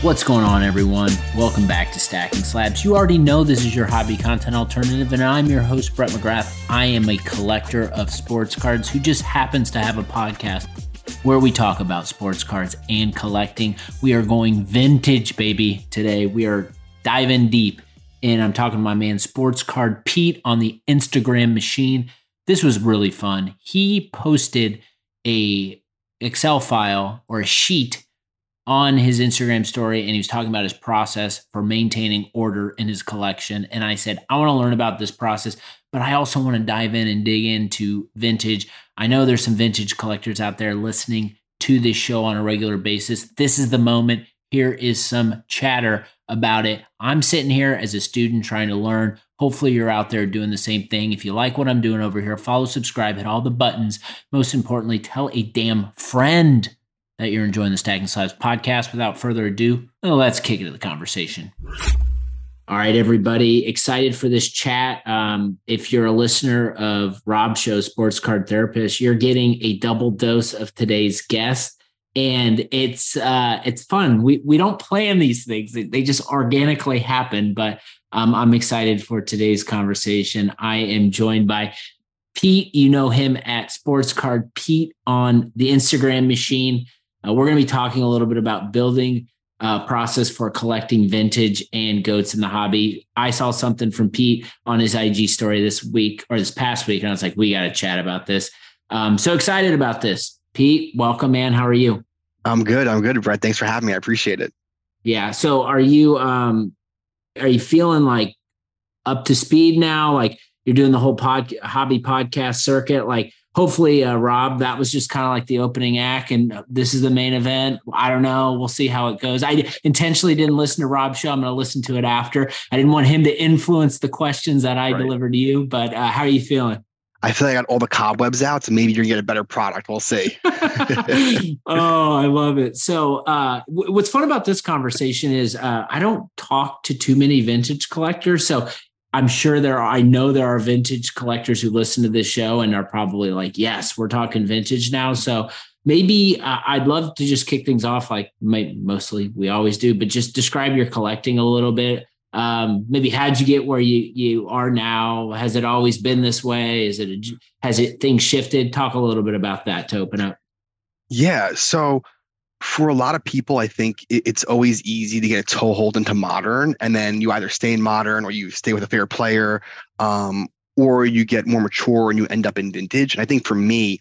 What's going on, everyone? Welcome back to Stacking Slabs. You already know this is your hobby content alternative, and I'm your host, Brett McGrath. I am a collector of sports cards who just happens to have a podcast where we talk about sports cards and collecting. We are going vintage, baby, today. We are diving deep, and I'm talking to my man, Sports Card Pete, on the Instagram machine. This was really fun. He posted a Excel file or a sheet on his Instagram story and he was talking about his process for maintaining order in his collection. And I said, I want to learn about this process, but I also want to dive in and dig into vintage. I know there's some vintage collectors out there listening to this show on a regular basis. This is the moment. Here is some chatter about it. I'm sitting here as a student trying to learn. Hopefully, you're out there doing the same thing. If you like what I'm doing over here, follow, subscribe, hit all the buttons. Most importantly, tell a damn friend that you're enjoying the Stacking Slabs podcast. Without further ado, let's kick into the conversation. All right, everybody, excited for this chat. Um, if you're a listener of Rob Show Sports Card Therapist, you're getting a double dose of today's guest, and it's uh, it's fun. We we don't plan these things; they just organically happen. But um, I'm excited for today's conversation. I am joined by Pete. You know him at Sports Card Pete on the Instagram machine. Uh, we're going to be talking a little bit about building a process for collecting vintage and goats in the hobby. I saw something from Pete on his IG story this week or this past week, and I was like, we got to chat about this. Um, so excited about this. Pete, welcome, man. How are you? I'm good. I'm good, Brett. Thanks for having me. I appreciate it. Yeah. So are you um are you feeling like up to speed now? Like you're doing the whole pod hobby podcast circuit? Like hopefully, uh, Rob, that was just kind of like the opening act, and uh, this is the main event. I don't know. We'll see how it goes. I intentionally didn't listen to Rob's show. I'm going to listen to it after. I didn't want him to influence the questions that I right. delivered to you. But uh, how are you feeling? I feel like I got all the cobwebs out, so maybe you're gonna get a better product. We'll see. oh, I love it. So, uh, w- what's fun about this conversation is uh, I don't talk to too many vintage collectors. So, I'm sure there are, I know there are vintage collectors who listen to this show and are probably like, yes, we're talking vintage now. So maybe uh, I'd love to just kick things off like mostly we always do, but just describe your collecting a little bit. Um, maybe how'd you get where you, you are now? Has it always been this way? Is it, a, has it things shifted? Talk a little bit about that to open up. Yeah. So for a lot of people, I think it's always easy to get a toehold into modern, and then you either stay in modern or you stay with a fair player, um, or you get more mature and you end up in vintage. And I think for me,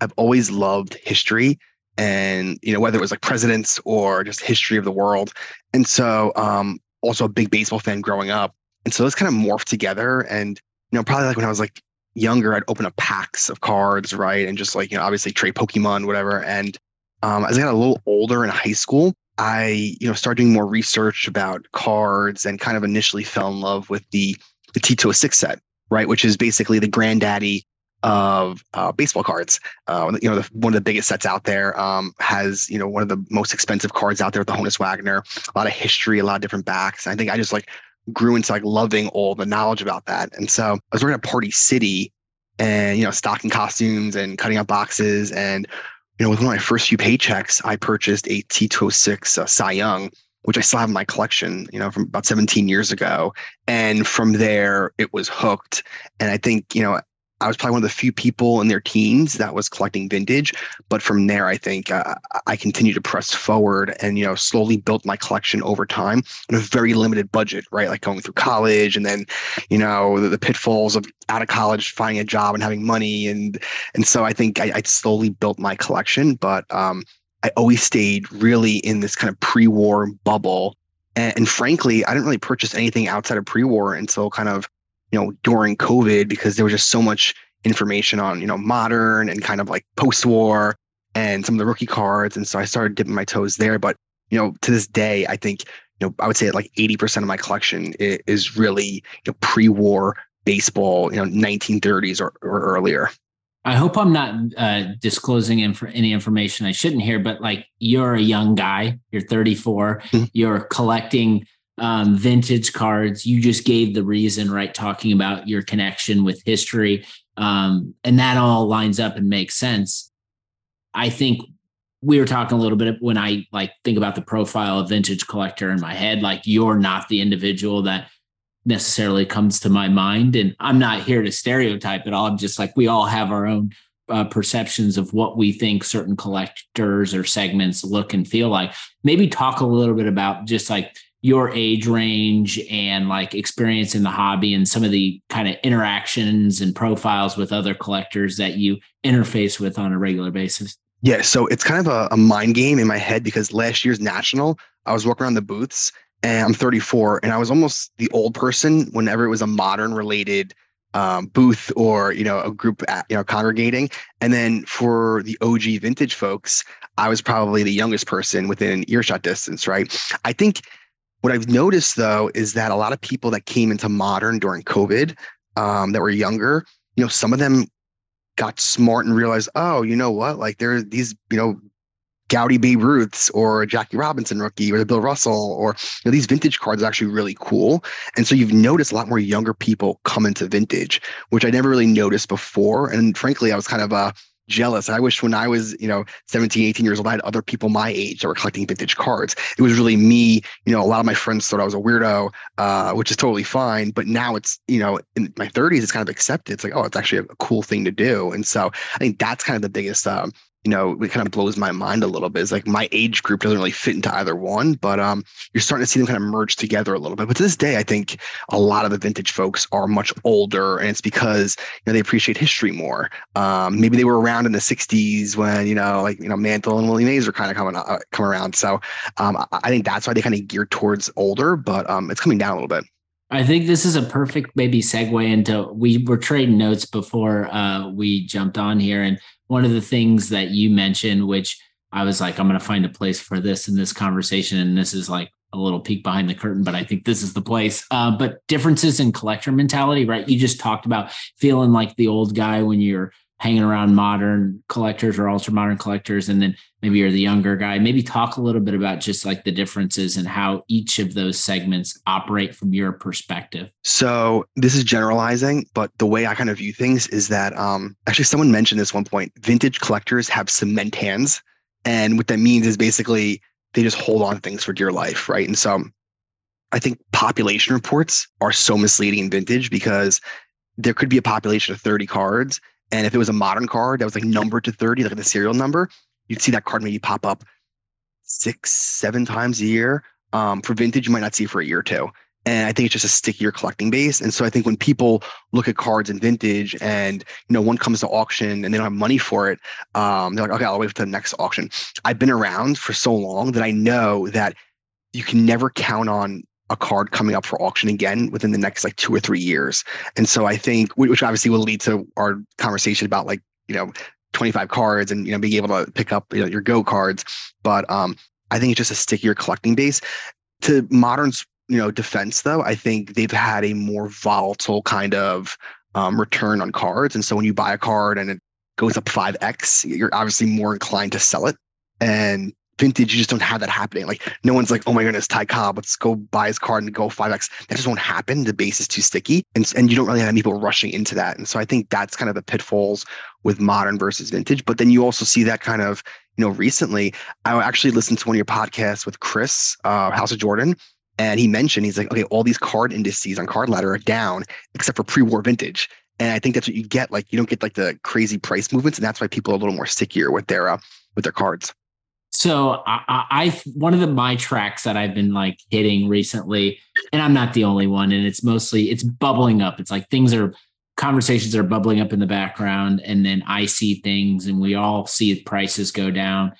I've always loved history, and you know whether it was like presidents or just history of the world. And so, um, also a big baseball fan growing up, and so those kind of morphed together. And you know, probably like when I was like younger, I'd open up packs of cards, right, and just like you know, obviously trade Pokemon, whatever, and um, as I got a little older in high school, I you know started doing more research about cards and kind of initially fell in love with the the T206 set, right, which is basically the granddaddy of uh, baseball cards. Uh, you know, the, one of the biggest sets out there um, has you know one of the most expensive cards out there with the Honus Wagner. A lot of history, a lot of different backs. And I think I just like grew into like loving all the knowledge about that. And so I was working at Party City, and you know, stocking costumes and cutting out boxes and you know, with one of my first few paychecks, I purchased a T206 uh, Cy Young, which I still have in my collection, you know, from about 17 years ago. And from there, it was hooked. And I think, you know, I was probably one of the few people in their teens that was collecting vintage. But from there, I think uh, I continued to press forward and, you know, slowly built my collection over time in a very limited budget, right? Like going through college and then, you know, the, the pitfalls of out of college, finding a job and having money. And, and so I think I, I slowly built my collection, but um, I always stayed really in this kind of pre-war bubble. And, and frankly, I didn't really purchase anything outside of pre-war until kind of you know, during COVID because there was just so much information on, you know, modern and kind of like post-war and some of the rookie cards. And so I started dipping my toes there. But, you know, to this day, I think, you know, I would say like 80% of my collection is really you know, pre-war baseball, you know, 1930s or, or earlier. I hope I'm not uh, disclosing inf- any information I shouldn't hear, but like you're a young guy, you're 34, mm-hmm. you're collecting um, vintage cards. You just gave the reason, right? Talking about your connection with history. Um, and that all lines up and makes sense. I think we were talking a little bit when I like think about the profile of vintage collector in my head, like you're not the individual that necessarily comes to my mind. And I'm not here to stereotype at all. I'm just like, we all have our own uh, perceptions of what we think certain collectors or segments look and feel like. Maybe talk a little bit about just like your age range and like experience in the hobby and some of the kind of interactions and profiles with other collectors that you interface with on a regular basis. Yeah, so it's kind of a, a mind game in my head because last year's national, I was walking around the booths and I'm 34 and I was almost the old person whenever it was a modern related um, booth or you know a group at, you know congregating and then for the og vintage folks i was probably the youngest person within earshot distance right i think what i've noticed though is that a lot of people that came into modern during covid um, that were younger you know some of them got smart and realized oh you know what like there are these you know Goudey Babe Ruths or Jackie Robinson rookie or the Bill Russell or you know, these vintage cards are actually really cool. And so you've noticed a lot more younger people come into vintage, which I never really noticed before. And frankly, I was kind of uh, jealous. I wish when I was, you know, 17, 18 years old, I had other people my age that were collecting vintage cards. It was really me. You know, a lot of my friends thought I was a weirdo, uh, which is totally fine. But now it's, you know, in my 30s, it's kind of accepted. It's like, oh, it's actually a cool thing to do. And so I think that's kind of the biggest um, you know, it kind of blows my mind a little bit. It's like my age group doesn't really fit into either one, but um, you're starting to see them kind of merge together a little bit. But to this day, I think a lot of the vintage folks are much older, and it's because you know they appreciate history more. Um, maybe they were around in the '60s when you know, like you know, Mantle and Willie Mays were kind of coming uh, come around. So um, I think that's why they kind of geared towards older, but um, it's coming down a little bit. I think this is a perfect maybe segue into we were trading notes before uh, we jumped on here, and one of the things that you mentioned, which I was like, I'm going to find a place for this in this conversation. And this is like a little peek behind the curtain, but I think this is the place. Uh, but differences in collector mentality, right? You just talked about feeling like the old guy when you're hanging around modern collectors or ultra modern collectors and then maybe you're the younger guy. Maybe talk a little bit about just like the differences and how each of those segments operate from your perspective. So this is generalizing but the way i kind of view things is that um actually someone mentioned this one point. Vintage collectors have cement hands and what that means is basically they just hold on things for dear life right? And so i think population reports are so misleading in vintage because there could be a population of 30 cards and if it was a modern card that was like numbered to 30, like the serial number, you'd see that card maybe pop up six, seven times a year. Um, for vintage, you might not see for a year or two. And I think it's just a stickier collecting base. And so I think when people look at cards in vintage and you know one comes to auction and they don't have money for it, um, they're like, okay, I'll wait for the next auction. I've been around for so long that I know that you can never count on a card coming up for auction again within the next like two or three years. And so I think, which obviously will lead to our conversation about like, you know, 25 cards and, you know, being able to pick up you know, your go cards. But um, I think it's just a stickier collecting base. To modern's, you know, defense though, I think they've had a more volatile kind of um, return on cards. And so when you buy a card and it goes up 5x, you're obviously more inclined to sell it. And vintage, you just don't have that happening. Like no one's like, oh my goodness, Ty Cobb, let's go buy his card and go 5X. That just won't happen. The base is too sticky. And, and you don't really have people rushing into that. And so I think that's kind of the pitfalls with modern versus vintage. But then you also see that kind of, you know, recently, I actually listened to one of your podcasts with Chris, uh, House of Jordan. And he mentioned, he's like, okay, all these card indices on card ladder are down except for pre-war vintage. And I think that's what you get. Like you don't get like the crazy price movements, and that's why people are a little more stickier with their uh, with their cards. So I, I, one of the my tracks that I've been like hitting recently, and I'm not the only one, and it's mostly it's bubbling up. It's like things are conversations are bubbling up in the background, and then I see things, and we all see prices go down.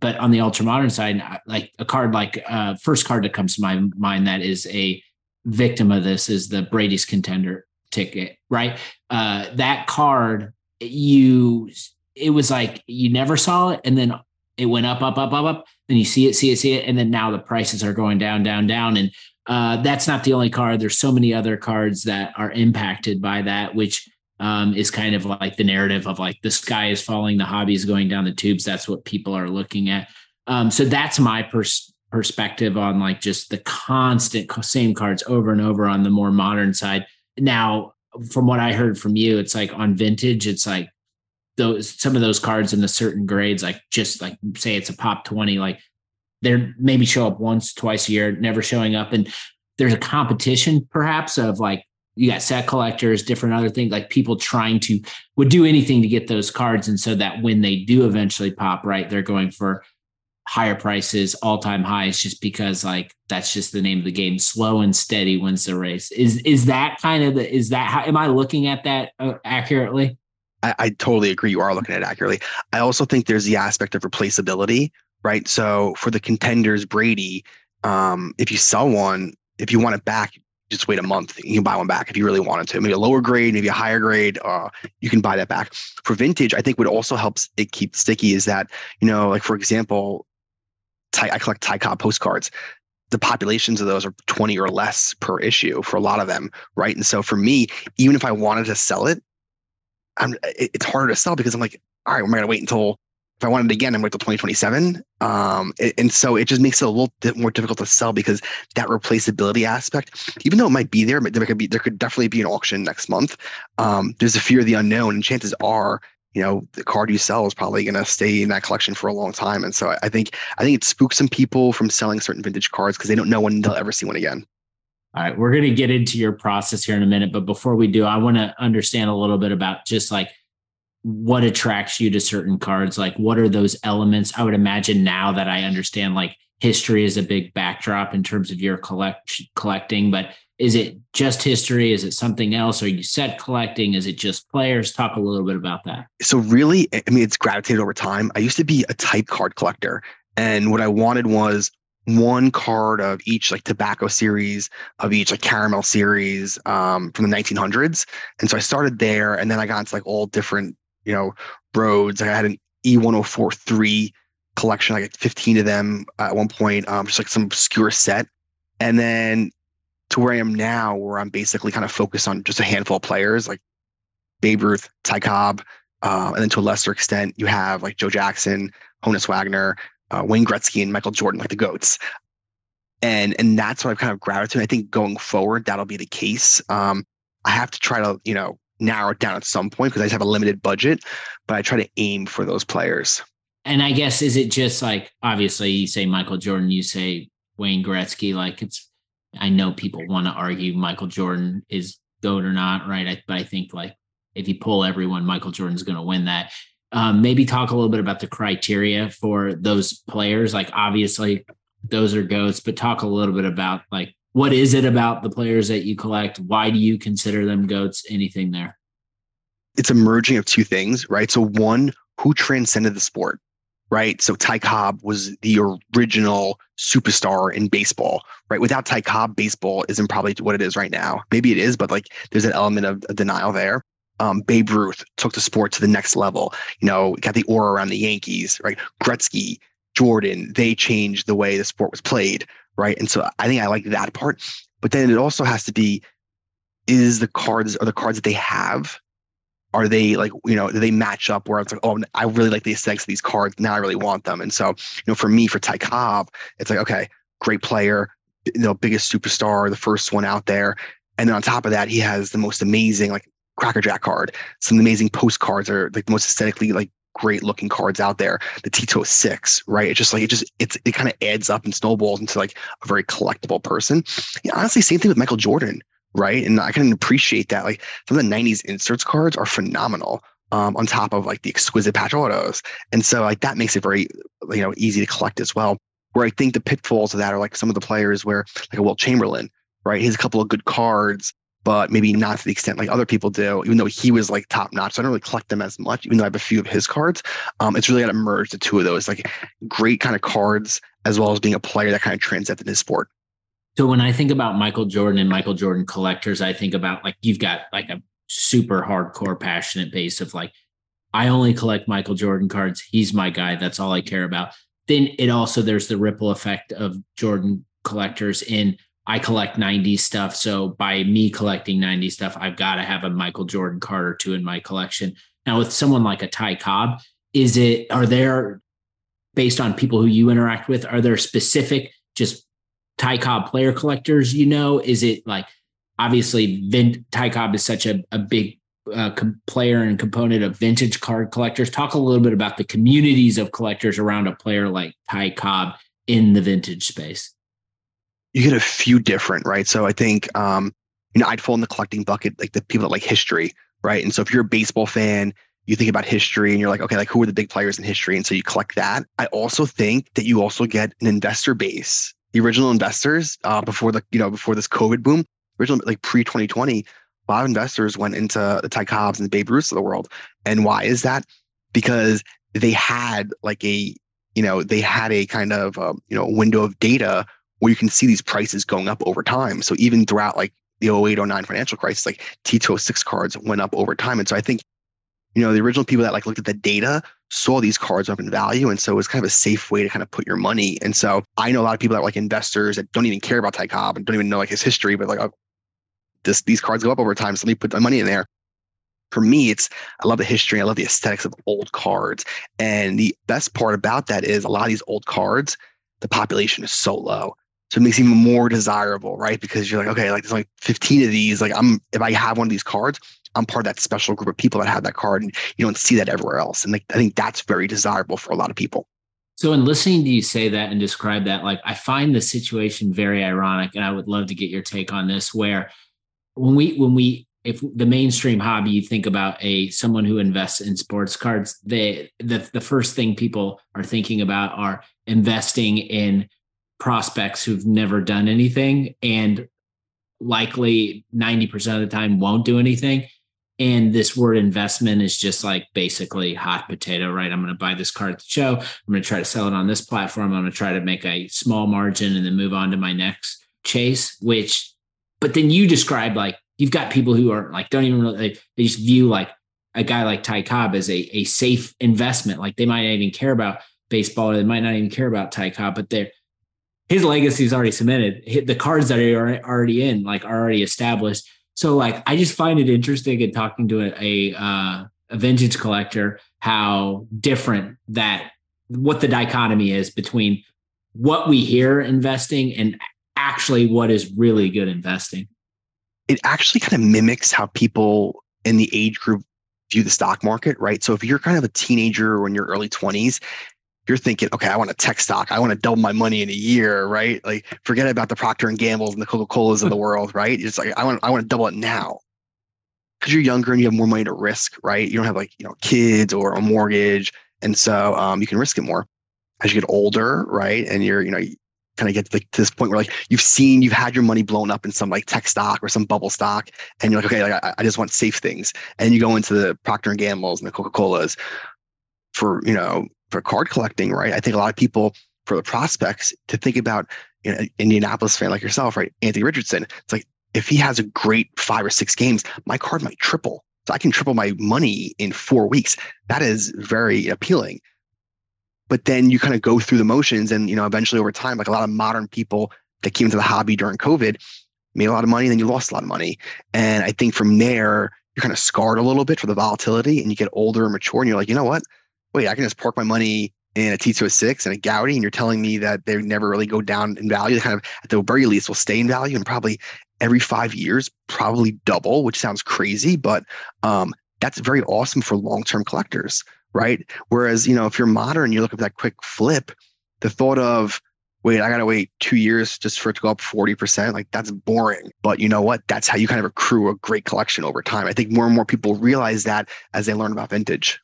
But on the ultra modern side, like a card like uh, first card that comes to my mind that is a victim of this is the Brady's contender ticket, right? Uh, that card, you it was like you never saw it, and then it went up, up, up, up, up. Then you see it, see it, see it, and then now the prices are going down, down, down. And uh, that's not the only card. There's so many other cards that are impacted by that, which um, is kind of like the narrative of like the sky is falling, the hobby is going down the tubes. That's what people are looking at. Um, so that's my pers- perspective on like just the constant same cards over and over on the more modern side. Now, from what I heard from you, it's like on vintage, it's like those some of those cards in the certain grades, like just like say it's a pop 20, like they're maybe show up once, twice a year, never showing up. And there's a competition perhaps of like you got set collectors, different other things, like people trying to would do anything to get those cards. And so that when they do eventually pop, right, they're going for higher prices, all time highs, just because like that's just the name of the game. Slow and steady wins the race. Is is that kind of the is that how am I looking at that uh, accurately? I, I totally agree. You are looking at it accurately. I also think there's the aspect of replaceability, right? So for the contenders, Brady, um, if you sell one, if you want it back, just wait a month. You can buy one back if you really wanted to. Maybe a lower grade, maybe a higher grade. Uh, you can buy that back. For vintage, I think what also helps it keep sticky is that you know, like for example, I collect Ty Cobb postcards. The populations of those are 20 or less per issue for a lot of them, right? And so for me, even if I wanted to sell it, I'm, it's harder to sell because I'm like, all right, we're going to wait until if I want it again, I'm wait till 2027. Um, and so it just makes it a little bit more difficult to sell because that replaceability aspect, even though it might be there, there could be there could definitely be an auction next month. Um, there's a fear of the unknown, and chances are, you know, the card you sell is probably going to stay in that collection for a long time. And so I think I think it spooks some people from selling certain vintage cards because they don't know when they'll ever see one again. All right, we're going to get into your process here in a minute, but before we do, I want to understand a little bit about just like what attracts you to certain cards. Like what are those elements? I would imagine now that i understand like history is a big backdrop in terms of your collect collecting but is it just history? Is it something else? Are you set collecting? Is it just players? Talk a little bit about that. So really i mean it's gravitated over time. I used to be a type card collector and what i wanted was one card of each like tobacco series of each like caramel series um, from the 1900s and so i started there and then i got into like all different you know, roads. like I had an E1043 collection. Got 15 of them at one point, um, just like some obscure set. And then to where I am now, where I'm basically kind of focused on just a handful of players like Babe Ruth, Ty Cobb, uh, and then to a lesser extent, you have like Joe Jackson, Honus Wagner, uh, Wayne Gretzky, and Michael Jordan, like the goats. And and that's what I've kind of gravitated. I think going forward, that'll be the case. Um, I have to try to, you know, narrow it down at some point because I just have a limited budget, but I try to aim for those players. And I guess is it just like obviously you say Michael Jordan, you say Wayne Gretzky, like it's I know people want to argue Michael Jordan is goat or not, right? I, but I think like if you pull everyone, Michael Jordan's going to win that. Um, maybe talk a little bit about the criteria for those players. Like obviously those are goats, but talk a little bit about like what is it about the players that you collect? Why do you consider them goats? Anything there? It's a merging of two things, right? So one, who transcended the sport, right? So Ty Cobb was the original superstar in baseball, right? Without Ty Cobb, baseball isn't probably what it is right now. Maybe it is, but like there's an element of, of denial there. Um, Babe Ruth took the sport to the next level. You know, got the aura around the Yankees, right? Gretzky, Jordan, they changed the way the sport was played, right? And so I think I like that part. But then it also has to be is the cards or the cards that they have are they like you know do they match up where it's like oh I really like the aesthetics of these cards now I really want them and so you know for me for Ty Cobb it's like okay great player you know biggest superstar the first one out there and then on top of that he has the most amazing like crackerjack card some amazing postcards are like the most aesthetically like great looking cards out there. The T206, right? It's just like it just it's it kind of adds up and snowballs into like a very collectible person. Honestly, same thing with Michael Jordan, right? And I can appreciate that. Like some of the '90s inserts cards are phenomenal. Um, on top of like the exquisite patch autos, and so like that makes it very you know easy to collect as well. Where I think the pitfalls of that are like some of the players where like a Wilt Chamberlain, right? He has a couple of good cards, but maybe not to the extent like other people do, even though he was like top notch. So I don't really collect them as much, even though I have a few of his cards. Um, it's really got to merge the two of those, like great kind of cards, as well as being a player that kind of transcended his sport. So when I think about Michael Jordan and Michael Jordan collectors, I think about like you've got like a super hardcore, passionate base of like, I only collect Michael Jordan cards. He's my guy. That's all I care about. Then it also, there's the ripple effect of Jordan collectors in I collect 90s stuff. So by me collecting 90s stuff, I've got to have a Michael Jordan card or two in my collection. Now, with someone like a Ty Cobb, is it, are there, based on people who you interact with, are there specific just Ty Cobb player collectors you know? Is it like, obviously, Vin, Ty Cobb is such a, a big uh, com- player and component of vintage card collectors. Talk a little bit about the communities of collectors around a player like Ty Cobb in the vintage space. You get a few different, right? So I think, um, you know, I'd fall in the collecting bucket, like the people that like history, right? And so if you're a baseball fan, you think about history and you're like, okay, like who are the big players in history? And so you collect that. I also think that you also get an investor base. The original investors, uh, before the, you know, before this COVID boom, original like pre 2020, a lot of investors went into the Ty Cobbs and the Babe Ruths of the world. And why is that? Because they had like a, you know, they had a kind of, um, you know, window of data where you can see these prices going up over time. So even throughout like the 08, 09 financial crisis, like T206 cards went up over time. And so I think, you know, the original people that like looked at the data saw these cards up in value. And so it was kind of a safe way to kind of put your money. And so I know a lot of people that like investors that don't even care about Ty Cobb and don't even know like his history, but like, oh, this these cards go up over time. So let me put my money in there. For me, it's I love the history. I love the aesthetics of old cards. And the best part about that is a lot of these old cards, the population is so low. So it makes it even more desirable, right? Because you're like, okay, like there's only 15 of these. Like I'm if I have one of these cards, I'm part of that special group of people that have that card. And you don't see that everywhere else. And like I think that's very desirable for a lot of people. So in listening to you say that and describe that, like I find the situation very ironic. And I would love to get your take on this, where when we when we if the mainstream hobby you think about a someone who invests in sports cards they the, the first thing people are thinking about are investing in prospects who've never done anything and likely 90% of the time won't do anything. And this word investment is just like basically hot potato right? I'm going to buy this card at the show. I'm going to try to sell it on this platform. I'm going to try to make a small margin and then move on to my next chase which but then you describe like you've got people who are like don't even really they, they just view like a guy like Ty Cobb as a, a safe investment. Like they might not even care about baseball or they might not even care about Ty Cobb, but they're his legacy is already cemented. The cards that are already in, like, are already established. So, like, I just find it interesting in talking to a a, uh, a vintage collector how different that what the dichotomy is between what we hear investing and actually what is really good investing? It actually kind of mimics how people in the age group view the stock market, right? So if you're kind of a teenager or in your early 20s, you're thinking, okay, I want a tech stock. I want to double my money in a year, right? Like forget about the Procter and Gambles and the Coca-Colas of the world, right? It's like I want I want to double it now. Because you're younger and you have more money to risk, right? You don't have like, you know, kids or a mortgage. And so um, you can risk it more. As you get older, right? And you're, you know, kind of get to, to, this point where like you've seen you've had your money blown up in some like tech stock or some bubble stock and you're like okay like, I, I just want safe things and you go into the procter and gamble's and the coca-colas for you know for card collecting right? I think a lot of people for the prospects to think about you know, indianapolis fan like yourself right anthony richardson it's like if he has a great five or six games my card might triple. So i can triple my money in four weeks. That is very appealing. But then you kind of go through the motions and you know eventually over time like a lot of modern people that came into the hobby during covid made a lot of money and then you lost a lot of money. And i think from there you're kind of scarred a little bit for the volatility and you get older and mature and you're like you know what wait i can just park my money in a T206 and a Goudey, and you're telling me that they never really go down in value. They kind of, at the very least, will stay in value and probably every five years, probably double, which sounds crazy, but um, that's very awesome for long term collectors right? Whereas, you know, if you're modern, you look at that quick flip, the thought of, wait, I got to wait two years just for it to go up 40%, like that's boring. But you know what? That's how you kind of accrue a great collection over time. I think more and more people realize that as they learn about vintage.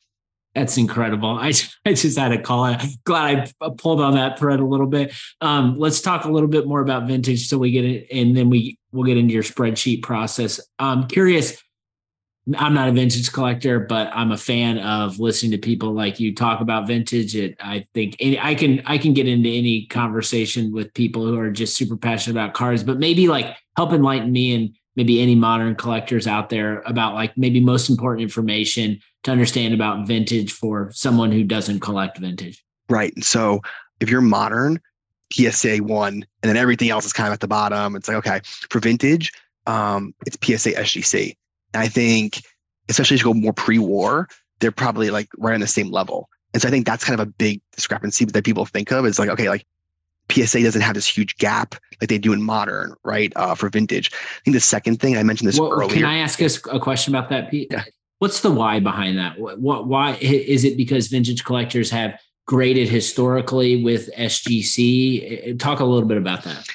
That's incredible. I, I just had a call. I'm glad I pulled on that thread a little bit. Um, let's talk a little bit more about vintage so we get it, and then we we'll get into your spreadsheet process. I'm curious I'm not a vintage collector, but I'm a fan of listening to people like you talk about vintage. It, I think I can I can get into any conversation with people who are just super passionate about cars, but maybe like help enlighten me and maybe any modern collectors out there about like maybe most important information to understand about vintage for someone who doesn't collect vintage. Right. And so if you're modern, PSA one, and then everything else is kind of at the bottom. It's like okay, for vintage, um, it's PSA SGC and I think, especially as you go more pre-war, they're probably like right on the same level. And so I think that's kind of a big discrepancy that people think of. Is like, okay, like PSA doesn't have this huge gap like they do in modern, right? Uh, for vintage. I think the second thing I mentioned this well, earlier. Can I ask us a question about that, Pete? Yeah. What's the why behind that? What, what why is it because vintage collectors have graded historically with SGC? Talk a little bit about that.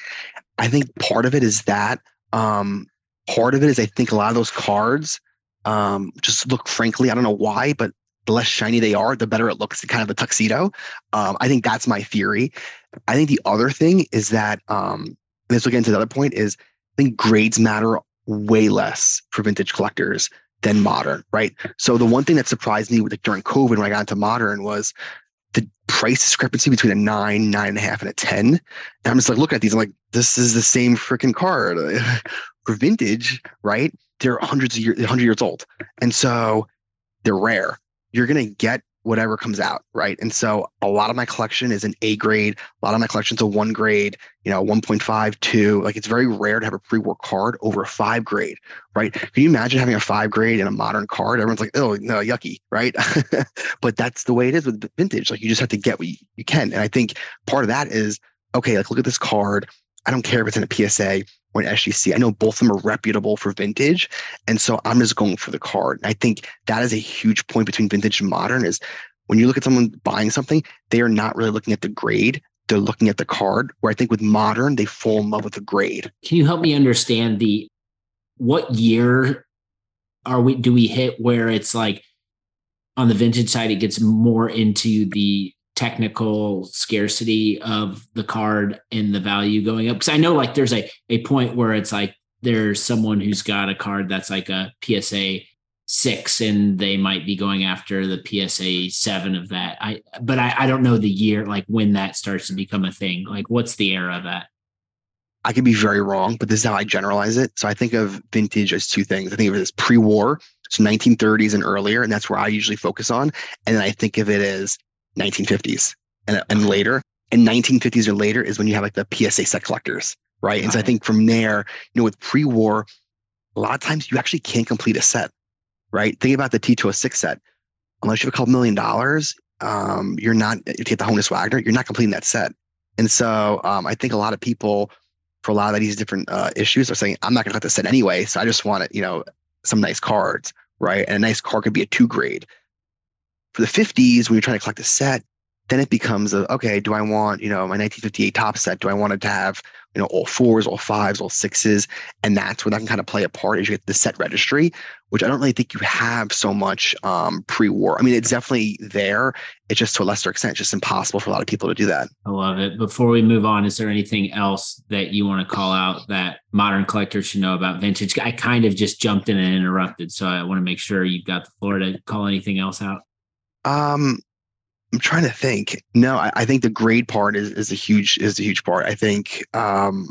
I think part of it is that. Um, part of it is I think a lot of those cards um, just look, frankly, I don't know why, but the less shiny they are, the better it looks, kind of a tuxedo. Um, I think that's my theory. I think the other thing is that, um, this will get into the other point, is I think grades matter way less for vintage collectors than modern, right? So the one thing that surprised me with, like, during COVID when I got into modern was the price discrepancy between a nine, nine and a half, and a 10. And I'm just like looking at these, I'm like, this is the same freaking card. for vintage, right? They're hundreds of years, hundred years old. And so they're rare you're going to get whatever comes out, right? And so a lot of my collection is an A grade. A lot of my collection's a one grade, you know, 1.5, 2. Like it's very rare to have a pre-war card over a five grade, right? Can you imagine having a five grade in a modern card? Everyone's like, oh, no, yucky, right? but that's the way it is with vintage. Like you just have to get what you, you can. And I think part of that is, okay, like look at this card. I don't care if it's in a PSA or an SGC. I know both of them are reputable for vintage. And so I'm just going for the card. And I think that is a huge point between vintage and modern is when you look at someone buying something, they are not really looking at the grade. They're looking at the card. Where I think with modern, they fall in love with the grade. Can you help me understand the what year are we do we hit where it's like on the vintage side, it gets more into the technical scarcity of the card and the value going up? Because I know like there's a a point where it's like there's someone who's got a card that's like a PSA six and they might be going after the PSA seven of that. I but I, I don't know the year like when that starts to become a thing. Like what's the era of that? I could be very wrong, but this is how I generalize it. So I think of vintage as two things. I think of it as pre-war, so 1930s and earlier, and that's where I usually focus on. And then I think of it as 1950s and, and later. And 1950s or later is when you have like the PSA set collectors, right? And so I think from there, you know, with pre-war, a lot of times you actually can't complete a set, right? Think about the T206 set. Unless you have a couple million dollars, um, you're not, if you get the Honus Wagner, you're not completing that set. And so um, I think a lot of people, for a lot of these different uh, issues, are saying, I'm not going to cut the set anyway. So I just want it, you know, some nice cards, right? And a nice card could be a two grade. For the 50s, when you're trying to collect a set, then it becomes a, okay, do I want, you know, my 1958 Topps set? Do I want it to have, you know, all fours, all fives, all sixes? And that's where that can kind of play a part as you get the set registry, which I don't really think you have so much um, pre-war. I mean, it's definitely there. It's just to a lesser extent, it's just impossible for a lot of people to do that. I love it. Before we move on, is there anything else that you want to call out that modern collectors should know about vintage? I kind of just jumped in and interrupted, so I want to make sure you've got the floor to call anything else out. Um, I'm trying to think. No, I, I, think the grade part is is a huge is a huge part. I think um,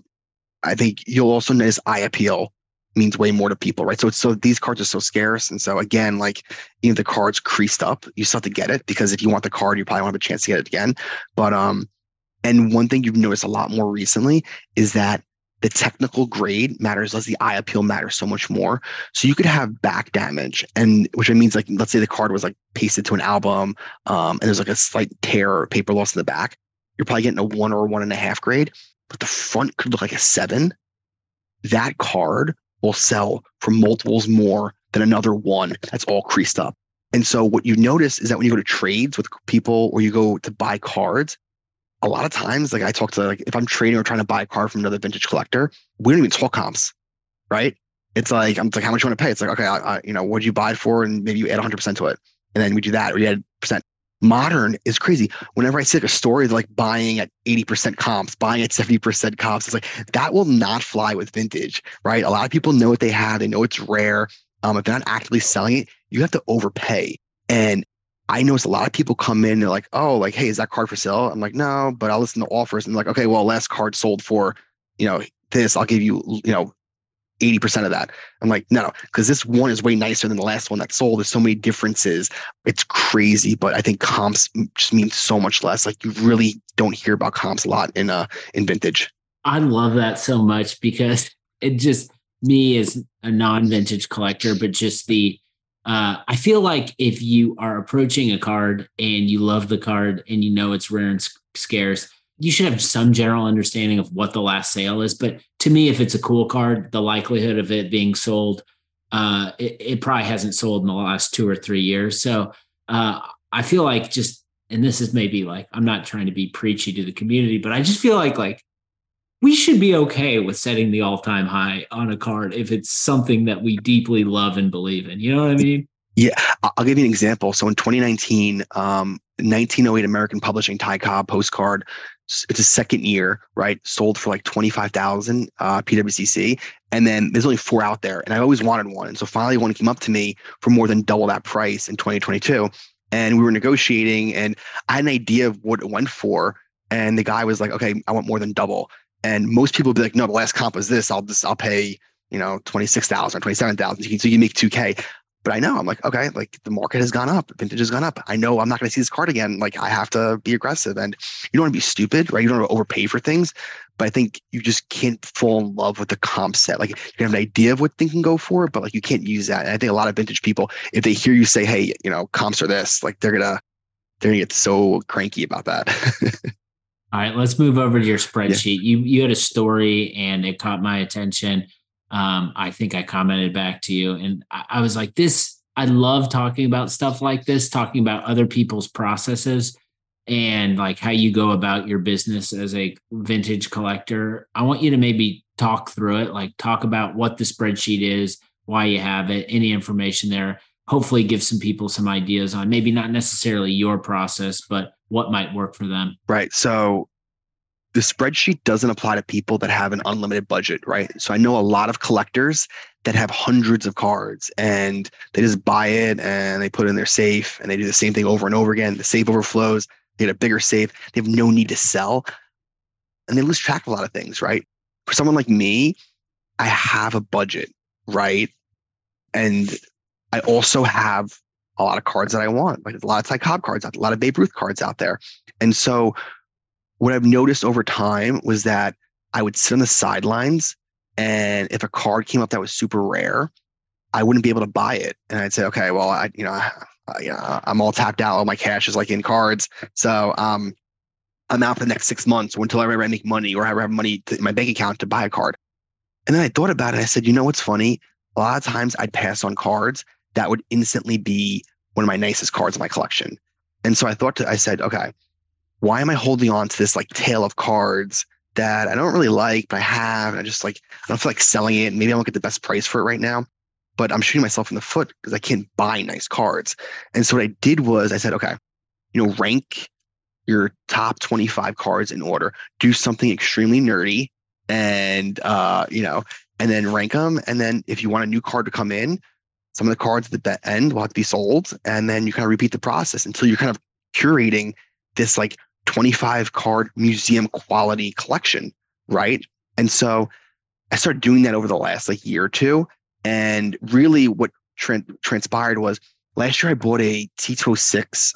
I think you'll also notice eye appeal means way more to people, right? So so these cards are so scarce, and so again, like you know, the cards creased up, you still have to get it because if you want the card, you probably won't have a chance to get it again. But um, and one thing you've noticed a lot more recently is that the technical grade matters less the eye appeal matters so much more. So you could have back damage and which means like let's say the card was like pasted to an album um, and there's like a slight tear or paper loss in the back you're probably getting a one or one and a half grade but the front could look like a seven. That card will sell for multiples more than another one that's all creased up. And so what you notice is that when you go to trades with people or you go to buy cards a lot of times, like I talk to like if I'm trading or trying to buy a car from another vintage collector, we don't even talk comps, right? It's like I'm like, how much you want to pay? It's like, okay, I, I, you know, what'd you buy it for? And maybe you add 100 percent to it, and then we do that, or you add percent. Modern is crazy. Whenever I see like a story like buying at 80% comps, buying at 70% comps, it's like that will not fly with vintage, right? A lot of people know what they have, they know it's rare. Um, if they're not actively selling it, you have to overpay. And I notice a lot of people come in, they're like, oh, like, hey, is that card for sale? I'm like, no, but I'll listen to offers and like, okay, well, last card sold for, you know, this, I'll give you, you know, 80% of that. I'm like, no, because this one is way nicer than the last one that sold. There's so many differences. It's crazy, but I think comps just mean so much less. Like you really don't hear about comps a lot in uh in vintage. I love that so much because it just me as a non-vintage collector, but just the uh, I feel like if you are approaching a card and you love the card and you know it's rare and scarce, you should have some general understanding of what the last sale is. But to me, if it's a cool card, the likelihood of it being sold, uh, it, it probably hasn't sold in the last two or three years. So uh, I feel like just, and this is maybe like I'm not trying to be preachy to the community, but I just feel like like we should be okay with setting the all-time high on a card if it's something that we deeply love and believe in. You know what I mean? Yeah, I'll give you an example. So in 2019, um, 1908 American Publishing Ty Cobb postcard. It's a second year, right? Sold for like 25,000 uh, PWCC. And then there's only four out there. And I always wanted one. And so finally one came up to me for more than double that price in 2022. And we were negotiating and I had an idea of what it went for. And the guy was like, okay, I want more than double. And most people be like, no, the last comp was this. I'll just, I'll pay, you know, 26,000 or 27,000. So you make 2K but I know I'm like, okay, like the market has gone up, vintage has gone up. I know I'm not going to see this card again. Like I have to be aggressive and you don't want to be stupid, right? You don't want to overpay for things, but I think you just can't fall in love with the comp set. Like you have an idea of what thing can go for, but like you can't use that. And I think a lot of vintage people, if they hear you say, hey, you know, comps are this, like they're to, they're to get so cranky about that. All right, let's move over to your spreadsheet. Yeah. You you had a story and it caught my attention um, I think I commented back to you, and I, I was like, "This, I love talking about stuff like this, talking about other people's processes." and like how you go about your business as a vintage collector. I want you to maybe talk through it, like talk about what the spreadsheet is, why you have it, any information there. Hopefully, give some people some ideas on maybe not necessarily your process, but what might work for them. Right. So, the spreadsheet doesn't apply to people that have an unlimited budget, right? So I know a lot of collectors that have hundreds of cards and they just buy it and they put it in their safe and they do the same thing over and over again. The safe overflows, they get a bigger safe, they have no need to sell. And they lose track of a lot of things, right? For someone like me, I have a budget, right? And I also have a lot of cards that I want, like a lot of Ty Cobb cards, a lot of Babe Ruth cards out there. And so what I've noticed over time was that I would sit on the sidelines and if a card came up that was super rare, I wouldn't be able to buy it. And I'd say, okay, well, I, you know, I, you know, I'm all tapped out. All my cash is like in cards. So, um, I'm out for the next six months or until I ever make money or I ever have money in my bank account to buy a card. And then I thought about it. I said, you know what's funny? A lot of times I'd pass on cards that would instantly be one of my nicest cards in my collection. And so I thought to, I said, okay, why am I holding on to this like tail of cards that I don't really like, but I have, and I just like I don't feel like selling it. Maybe I won't get the best price for it right now, but I'm shooting myself in the foot because I can't buy nice cards. And so what I did was I said, okay, you know, rank your top 25 cards in order. Do something extremely nerdy, and uh, you know, and then rank them. And then if you want a new card to come in, some of the cards at the end will have to be sold, and then you kind of repeat the process until you're kind of curating this like 25 card museum quality collection, right? And so I started doing that over the last like year or two. And really what tra- transpired was last year I bought a T206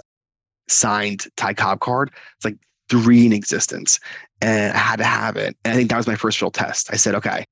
signed Ty Cobb card. It's like three in existence and I had to have it. And I think that was my first real test. I said, okay,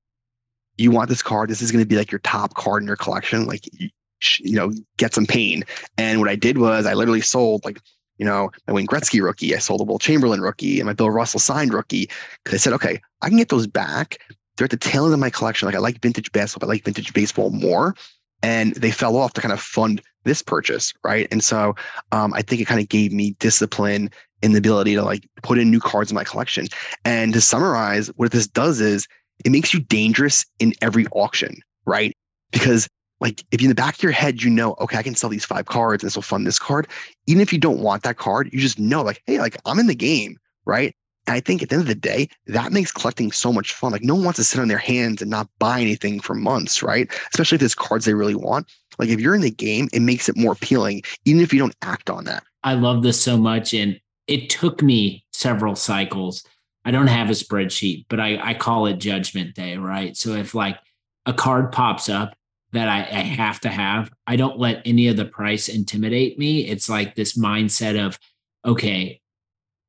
you want this card. This is going to be like your top card in your collection. Like, you, know, get some pain. And what I did was I literally sold like you know, my Wayne Gretzky rookie, I sold a Wilt Chamberlain rookie, and my Bill Russell signed rookie. Because I said, okay, I can get those back. They're at the tail end of my collection. Like I like vintage basketball, but I like vintage baseball more. And they fell off to kind of fund this purchase, right? And so um, I think it kind of gave me discipline and the ability to like put in new cards in my collection. And to summarize, what this does is it makes you dangerous in every auction, right? Because like if in the back of your head you know okay i can sell these five cards and this will fund this card even if you don't want that card you just know like hey like i'm in the game right? And i think at the end of the day that makes collecting so much fun. Like no one wants to sit on their hands and not buy anything for months right? Especially if there's cards they really want. Like if you're in the game it makes it more appealing even if you don't act on that. I love this so much and it took me several cycles i don't have a spreadsheet but i, I call it judgment day right so if like a card pops up that I, I, have to have. I don't let any of the price intimidate me. It's like this mindset of, okay,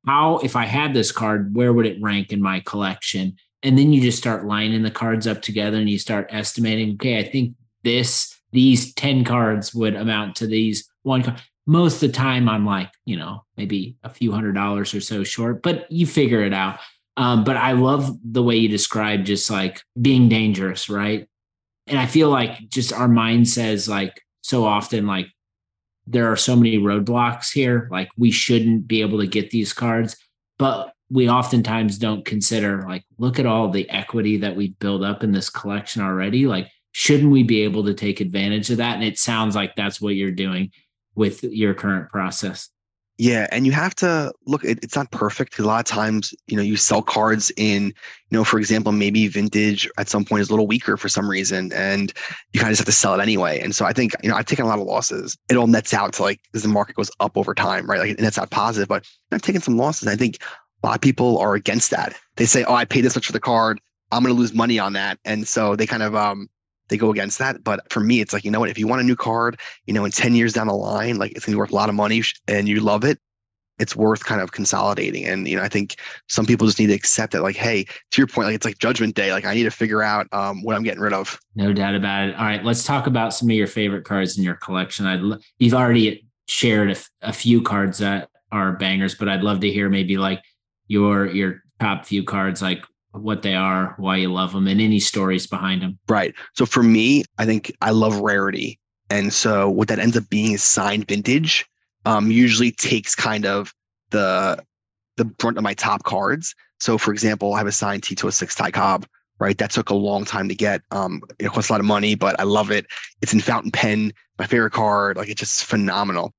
how, if I had this card, where would it rank in my collection? And then you just start lining the cards up together and you start estimating, okay, I think this, these 10 cards would amount to these one card. Most of the time I'm like, you know, maybe a few hundred dollars or so short, but you figure it out. Um, but I love the way you describe just like being dangerous, right? And I feel like just our mind says like so often, like there are so many roadblocks here, like we shouldn't be able to get these cards. But we oftentimes don't consider like, look at all the equity that we've built up in this collection already. Like, shouldn't we be able to take advantage of that? And it sounds like that's what you're doing with your current process. Yeah, and you have to look. It, it's not perfect a lot of times, you know, you sell cards in, you know, for example, maybe vintage at some point is a little weaker for some reason, and you kind of just have to sell it anyway. And so I think, you know, I've taken a lot of losses. It all nets out to like as the market goes up over time, right? Like it nets out positive, but I've taken some losses. I think a lot of people are against that. They say, "Oh, I paid this much for the card. I'm going to lose money on that," and so they kind of um they go against that. But for me, it's like, you know what? If you want a new card, you know, in 10 years down the line, like it's gonna be worth a lot of money and you love it, it's worth kind of consolidating. And, you know, I think some people just need to accept that, like, hey, to your point, like it's like judgment day. Like I need to figure out um, what I'm getting rid of. No doubt about it. All right, let's talk about some of your favorite cards in your collection. I'd you've already shared a, a few cards that are bangers, but I'd love to hear maybe like your your top few cards, like what they are, why you love them, and any stories behind them. Right. So for me, I think I love rarity. And so what that ends up being is signed vintage. Um, usually takes kind of the the brunt of my top cards. So for example, I have a signed T206 Ty Cobb, right? That took a long time to get. Um, it costs a lot of money, but I love it. It's in fountain pen, my favorite card. Like it's just phenomenal.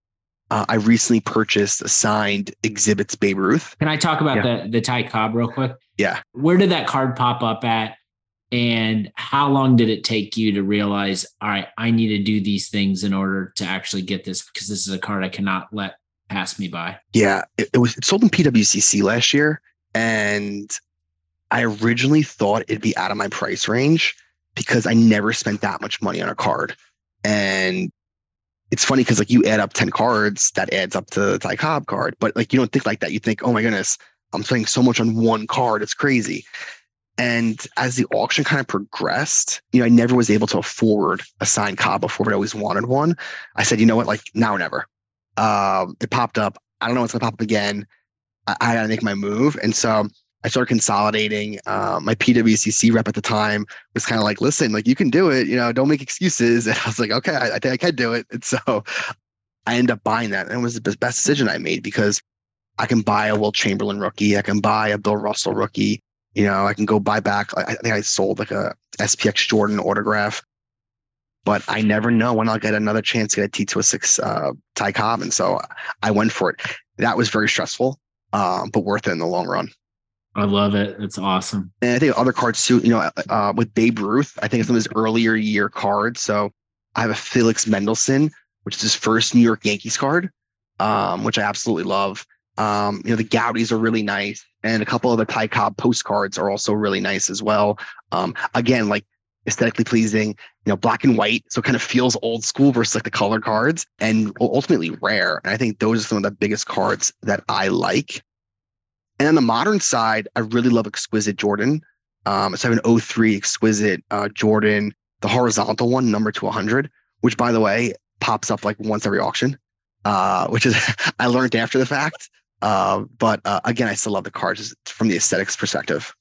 Uh, I recently purchased a signed exhibits Babe Ruth. Can I talk about yeah. the the Ty Cobb real quick? Yeah. Where did that card pop up at? And how long did it take you to realize, all right, I need to do these things in order to actually get this because this is a card I cannot let pass me by? Yeah, it, it was it sold in PWCC last year, and I originally thought it'd be out of my price range because I never spent that much money on a card. And it's funny because like you add up 10 cards, that adds up to the Ty Cobb card. But like you don't think like that. You think, oh my goodness, I'm spending so much on one card. It's crazy. And as the auction kind of progressed, you know, I never was able to afford a signed Cobb before, but I always wanted one. I said, you know what, like now or never. Um, it popped up. I don't know what's gonna pop up again. I, I gotta make my move. And so I started consolidating. Uh, my PWCC rep at the time was kind of like, listen, like you can do it, you know, don't make excuses. And I was like, okay, I, I think I can do it. And so I ended up buying that. And it was the best decision I made because I can buy a Wilt Chamberlain rookie. I can buy a Bill Russell rookie. You know, I can go buy back. I think I sold like a SPX Jordan autograph, but I never know when I'll get another chance to get a T206 uh, Ty Cobb. And so I went for it. That was very stressful, um, but worth it in the long run. I love it. It's awesome. And I think other cards too, you know, uh, with Babe Ruth, I think it's some of his earlier year cards. So I have a Felix Mendelsohn, which is his first New York Yankees card, um, which I absolutely love. Um, you know, the Goudeys are really nice, and a couple of the Ty Cobb postcards are also really nice as well. Um, again, like aesthetically pleasing, you know, black and white, so it kind of feels old school versus like the color cards, and ultimately rare. And I think those are some of the biggest cards that I like. And on the modern side, I really love Exquisite Jordan. Um, so I have an 03 Exquisite uh, Jordan, the horizontal one, number to 100, which by the way pops up like once every auction, uh, which is I learned after the fact. Uh, but uh, again, I still love the cards from the aesthetics perspective.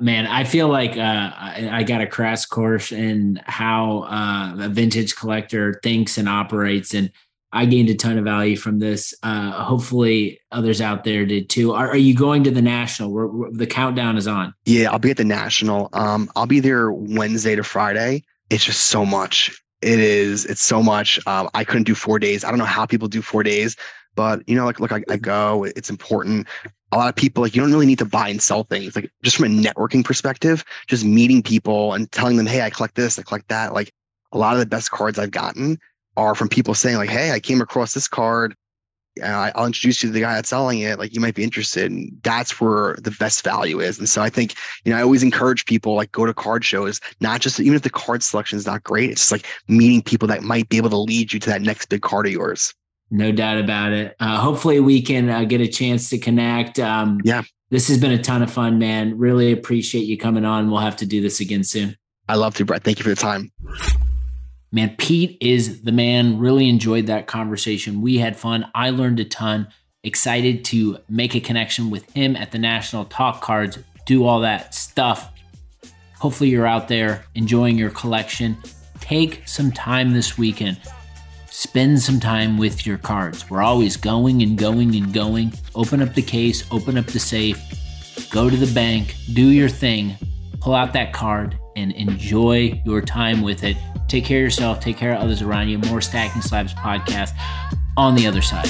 Man, I feel like uh, I got a crash course in how uh, a vintage collector thinks and operates, and I gained a ton of value from this. Uh, hopefully, others out there did too. Are, are you going to the national? We're, we're, the countdown is on. Yeah, I'll be at the national. Um, I'll be there Wednesday to Friday. It's just so much. It is. It's so much. Um, I couldn't do four days. I don't know how people do four days, but you know, like look, I, I mm-hmm. go. It's important. A lot of people like you don't really need to buy and sell things. Like just from a networking perspective, just meeting people and telling them, hey, I collect this, I collect that. Like a lot of the best cards I've gotten are from people saying like, "Hey, I came across this card. I'll introduce you to the guy that's selling it. Like, you might be interested." And that's where the best value is. And so I think you know I always encourage people like go to card shows, not just even if the card selection is not great. It's just like meeting people that might be able to lead you to that next big card of yours. No doubt about it. Uh, hopefully, we can uh, get a chance to connect. Um, yeah. This has been a ton of fun, man. Really appreciate you coming on. We'll have to do this again soon. I love to, Brett. Thank you for the time. Man, Pete is the man. Really enjoyed that conversation. We had fun. I learned a ton. Excited to make a connection with him at the National Talk Cards, do all that stuff. Hopefully, you're out there enjoying your collection. Take some time this weekend. Spend some time with your cards. We're always going and going and going. Open up the case, open up the safe, go to the bank, do your thing, pull out that card, and enjoy your time with it. Take care of yourself, take care of others around you. More Stacking Slabs podcast on the other side.